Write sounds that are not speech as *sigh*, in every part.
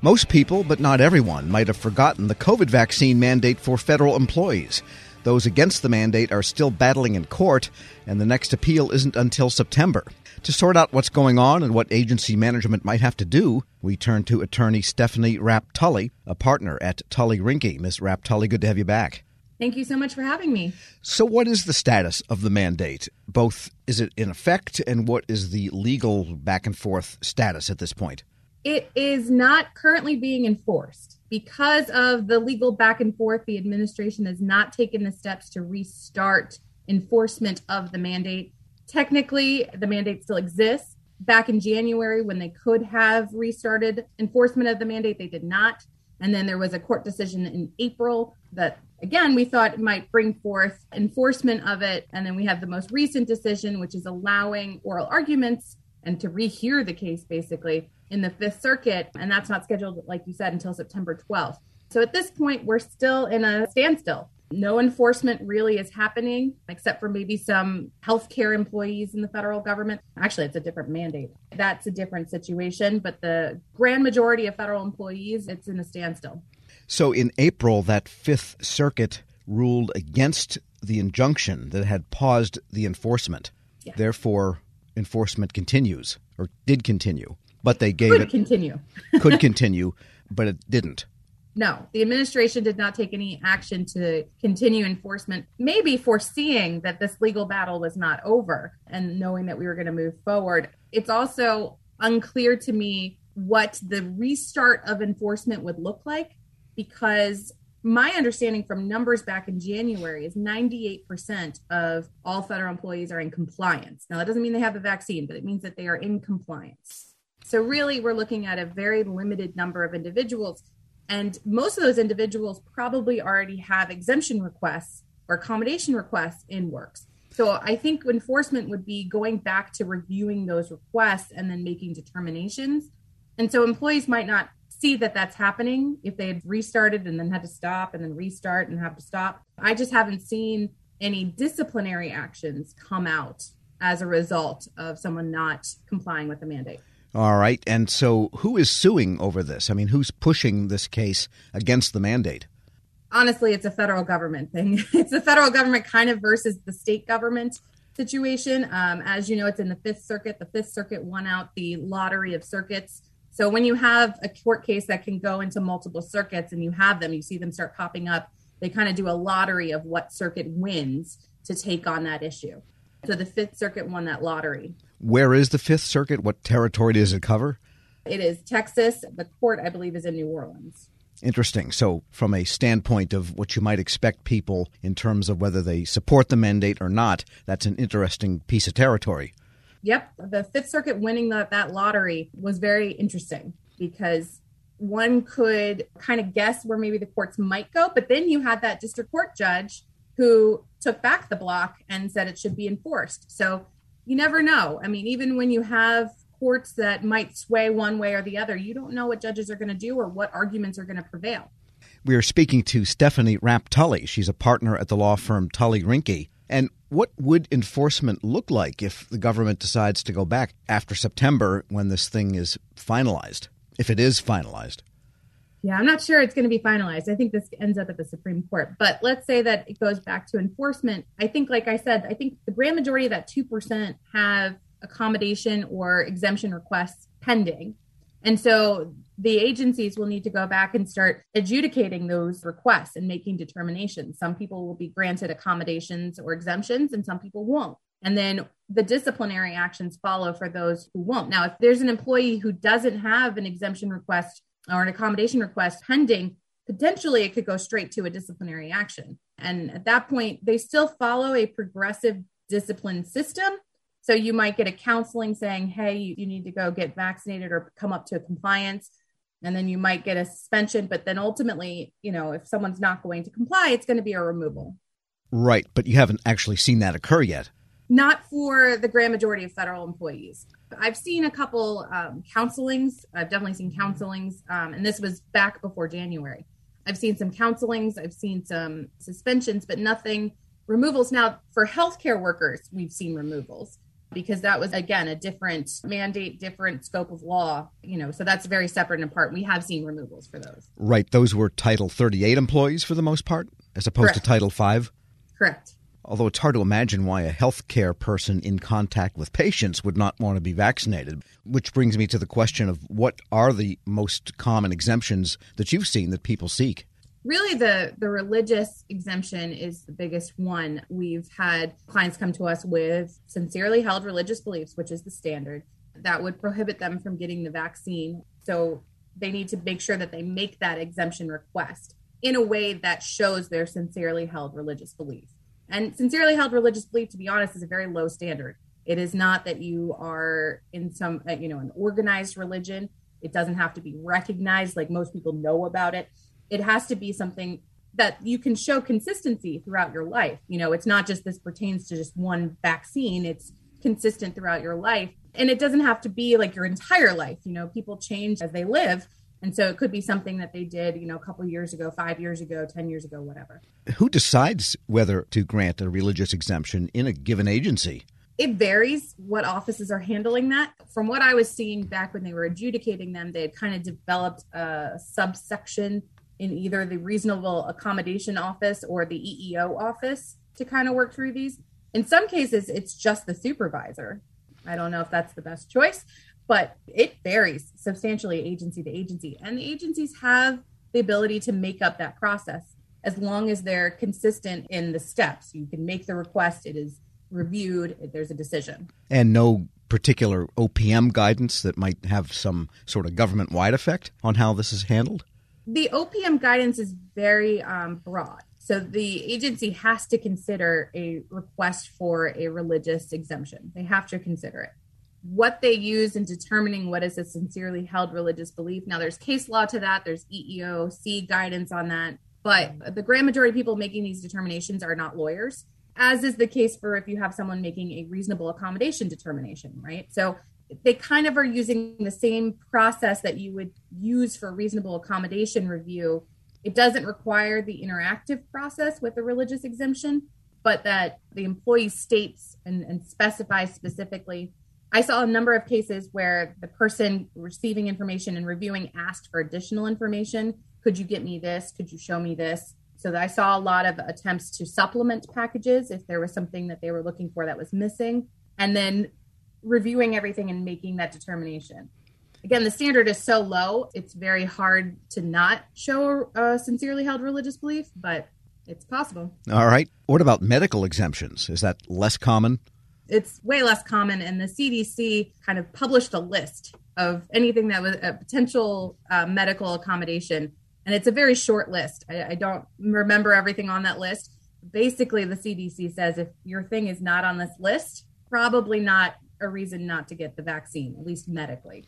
Most people, but not everyone, might have forgotten the COVID vaccine mandate for federal employees. Those against the mandate are still battling in court, and the next appeal isn't until September. To sort out what's going on and what agency management might have to do, we turn to attorney Stephanie Rapp Tully, a partner at Tully Rinckey. Ms. Rapp Tully, good to have you back. Thank you so much for having me. So, what is the status of the mandate? Both, is it in effect, and what is the legal back and forth status at this point? It is not currently being enforced. Because of the legal back and forth, the administration has not taken the steps to restart enforcement of the mandate. Technically, the mandate still exists. Back in January, when they could have restarted enforcement of the mandate, they did not. And then there was a court decision in April that, again, we thought might bring forth enforcement of it. And then we have the most recent decision, which is allowing oral arguments and to rehear the case basically in the Fifth Circuit. And that's not scheduled, like you said, until September 12th. So at this point, we're still in a standstill. No enforcement really is happening, except for maybe some healthcare employees in the federal government. Actually, it's a different mandate. That's a different situation. But the grand majority of federal employees, it's in a standstill. So in April, that Fifth Circuit ruled against the injunction that had paused the enforcement. Yeah. Therefore, enforcement continues or did continue, but they gave could it continue. *laughs* could continue, but it didn't. No, the administration did not take any action to continue enforcement, maybe foreseeing that this legal battle was not over and knowing that we were going to move forward. It's also unclear to me what the restart of enforcement would look like because my understanding from numbers back in January is 98% of all federal employees are in compliance. Now, that doesn't mean they have the vaccine, but it means that they are in compliance. So, really, we're looking at a very limited number of individuals. And most of those individuals probably already have exemption requests or accommodation requests in works. So, I think enforcement would be going back to reviewing those requests and then making determinations. And so, employees might not see that that's happening if they had restarted and then had to stop and then restart and have to stop. I just haven't seen any disciplinary actions come out as a result of someone not complying with the mandate. All right. And so who is suing over this? I mean, who's pushing this case against the mandate? Honestly, it's a federal government thing. *laughs* it's the federal government kind of versus the state government situation. Um, as you know, it's in the Fifth Circuit. The Fifth Circuit won out the lottery of circuits so when you have a court case that can go into multiple circuits and you have them, you see them start popping up, they kind of do a lottery of what circuit wins to take on that issue. So the Fifth Circuit won that lottery. Where is the Fifth Circuit? What territory does it cover? It is Texas. The court, I believe, is in New Orleans. Interesting. So, from a standpoint of what you might expect people in terms of whether they support the mandate or not, that's an interesting piece of territory. Yep, the Fifth Circuit winning that that lottery was very interesting because one could kind of guess where maybe the courts might go, but then you had that district court judge who took back the block and said it should be enforced. So you never know. I mean, even when you have courts that might sway one way or the other, you don't know what judges are going to do or what arguments are going to prevail. We are speaking to Stephanie Rapp Tully. She's a partner at the law firm Tully Rinckey. And what would enforcement look like if the government decides to go back after September when this thing is finalized, if it is finalized? Yeah, I'm not sure it's going to be finalized. I think this ends up at the Supreme Court. But let's say that it goes back to enforcement. I think, like I said, I think the grand majority of that 2% have accommodation or exemption requests pending. And so the agencies will need to go back and start adjudicating those requests and making determinations. Some people will be granted accommodations or exemptions, and some people won't. And then the disciplinary actions follow for those who won't. Now, if there's an employee who doesn't have an exemption request or an accommodation request pending, potentially it could go straight to a disciplinary action. And at that point, they still follow a progressive discipline system so you might get a counseling saying, hey, you, need to go get vaccinated or come up to compliance. And then you might get a suspension. But then ultimately, you know, if someone's not going to comply, it's going to be a removal. Right. But you haven't actually seen that occur yet. Not for the grand majority of federal employees. I've seen a couple um, counselings. I've definitely seen counselings. Um, and this was back before January. I've seen some counselings. I've seen some suspensions, but nothing removals. Now, for healthcare workers, we've seen removals because that was again a different mandate, different scope of law, you know, so that's very separate and apart. We have seen removals for those. Right. Those were Title 38 employees for the most part, as opposed Correct. to Title 5? Correct. Although it's hard to imagine why a healthcare person in contact with patients would not want to be vaccinated. Which brings me to the question of what are the most common exemptions that you've seen that people seek? really the the religious exemption is the biggest one we've had clients come to us with sincerely held religious beliefs which is the standard that would prohibit them from getting the vaccine so they need to make sure that they make that exemption request in a way that shows their sincerely held religious belief and sincerely held religious belief to be honest is a very low standard it is not that you are in some uh, you know an organized religion it doesn't have to be recognized like most people know about it it has to be something that you can show consistency throughout your life. You know, it's not just this pertains to just one vaccine, it's consistent throughout your life. And it doesn't have to be like your entire life. You know, people change as they live. And so it could be something that they did, you know, a couple years ago, five years ago, 10 years ago, whatever. Who decides whether to grant a religious exemption in a given agency? It varies what offices are handling that. From what I was seeing back when they were adjudicating them, they had kind of developed a subsection in either the reasonable accommodation office or the EEO office to kind of work through these. In some cases, it's just the supervisor. I don't know if that's the best choice, but it varies substantially agency to agency. And the agencies have the ability to make up that process as long as they're consistent in the steps. You can make the request, it is reviewed, there's a decision. And no particular OPM guidance that might have some sort of government wide effect on how this is handled? the OPM guidance is very um, broad. So the agency has to consider a request for a religious exemption. They have to consider it. What they use in determining what is a sincerely held religious belief. Now, there's case law to that, there's EEOC guidance on that, but the grand majority of people making these determinations are not lawyers, as is the case for if you have someone making a reasonable accommodation determination, right? So they kind of are using the same process that you would use for reasonable accommodation review. It doesn't require the interactive process with the religious exemption, but that the employee states and, and specifies specifically. I saw a number of cases where the person receiving information and reviewing asked for additional information. Could you get me this? Could you show me this? So I saw a lot of attempts to supplement packages if there was something that they were looking for that was missing. And then reviewing everything and making that determination. Again, the standard is so low, it's very hard to not show a sincerely held religious belief, but it's possible. All right. What about medical exemptions? Is that less common? It's way less common, and the CDC kind of published a list of anything that was a potential uh, medical accommodation. And it's a very short list. I, I don't remember everything on that list. Basically, the CDC says if your thing is not on this list, probably not a reason not to get the vaccine, at least medically.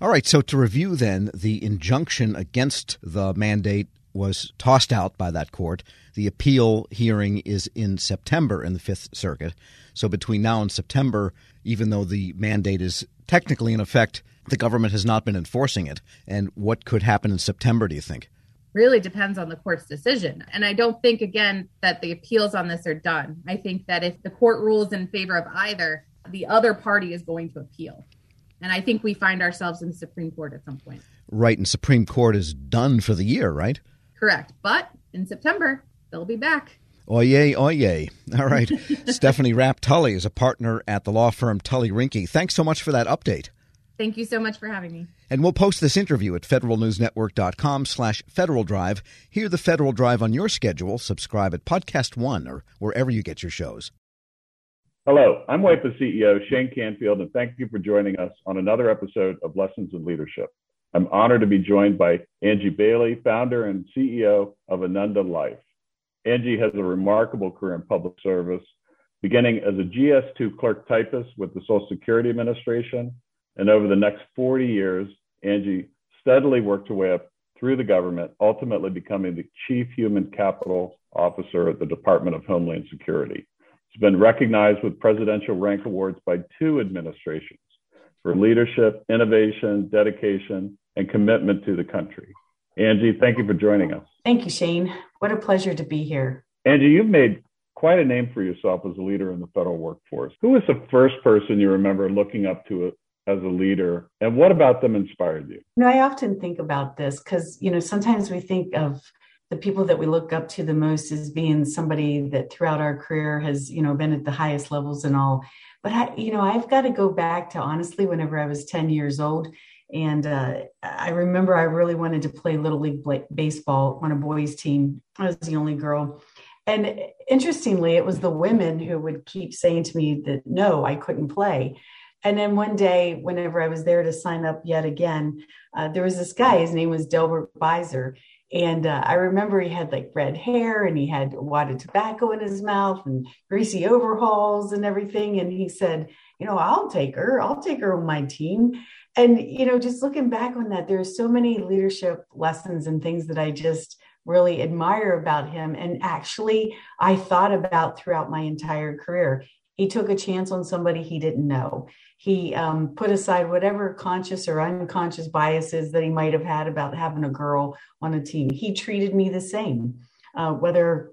All right, so to review then, the injunction against the mandate was tossed out by that court. The appeal hearing is in September in the Fifth Circuit. So between now and September, even though the mandate is technically in effect, the government has not been enforcing it. And what could happen in September, do you think? Really depends on the court's decision. And I don't think, again, that the appeals on this are done. I think that if the court rules in favor of either, the other party is going to appeal. And I think we find ourselves in the Supreme Court at some point. Right. And Supreme Court is done for the year, right? Correct. But in September, they'll be back. Oye, oye. All right. *laughs* Stephanie Rapp Tully is a partner at the law firm Tully Rinckey. Thanks so much for that update. Thank you so much for having me. And we'll post this interview at federalnewsnetwork.com slash Federal Drive. Hear the Federal Drive on your schedule. Subscribe at Podcast One or wherever you get your shows. Hello, I'm WIPA CEO Shane Canfield, and thank you for joining us on another episode of Lessons in Leadership. I'm honored to be joined by Angie Bailey, founder and CEO of Ananda Life. Angie has a remarkable career in public service, beginning as a GS2 clerk typist with the Social Security Administration. And over the next 40 years, Angie steadily worked her way up through the government, ultimately becoming the Chief Human Capital Officer at the Department of Homeland Security. She's been recognized with presidential rank awards by two administrations for leadership, innovation, dedication, and commitment to the country. Angie, thank you for joining us. Thank you, Shane. What a pleasure to be here. Angie, you've made quite a name for yourself as a leader in the federal workforce. Who was the first person you remember looking up to as a leader, and what about them inspired you? You know, I often think about this because you know sometimes we think of the people that we look up to the most as being somebody that throughout our career has you know been at the highest levels and all but i you know i've got to go back to honestly whenever i was 10 years old and uh, i remember i really wanted to play little league baseball on a boys team i was the only girl and interestingly it was the women who would keep saying to me that no i couldn't play and then one day whenever i was there to sign up yet again uh, there was this guy his name was delbert beiser and uh, I remember he had like red hair and he had wadded tobacco in his mouth and greasy overalls and everything. And he said, You know, I'll take her. I'll take her on my team. And, you know, just looking back on that, there's so many leadership lessons and things that I just really admire about him. And actually, I thought about throughout my entire career. He took a chance on somebody he didn't know. He um, put aside whatever conscious or unconscious biases that he might have had about having a girl on a team. He treated me the same. Uh, whether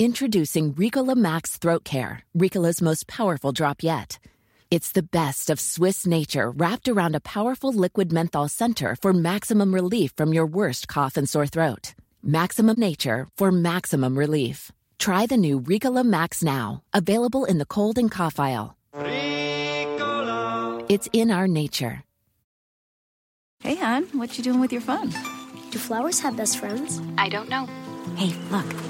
Introducing Ricola Max Throat Care, Ricola's most powerful drop yet. It's the best of Swiss nature wrapped around a powerful liquid menthol center for maximum relief from your worst cough and sore throat. Maximum nature for maximum relief. Try the new Ricola Max now, available in the cold and cough aisle. Ricola. It's in our nature. Hey, hon, what you doing with your phone? Do flowers have best friends? I don't know. Hey, look.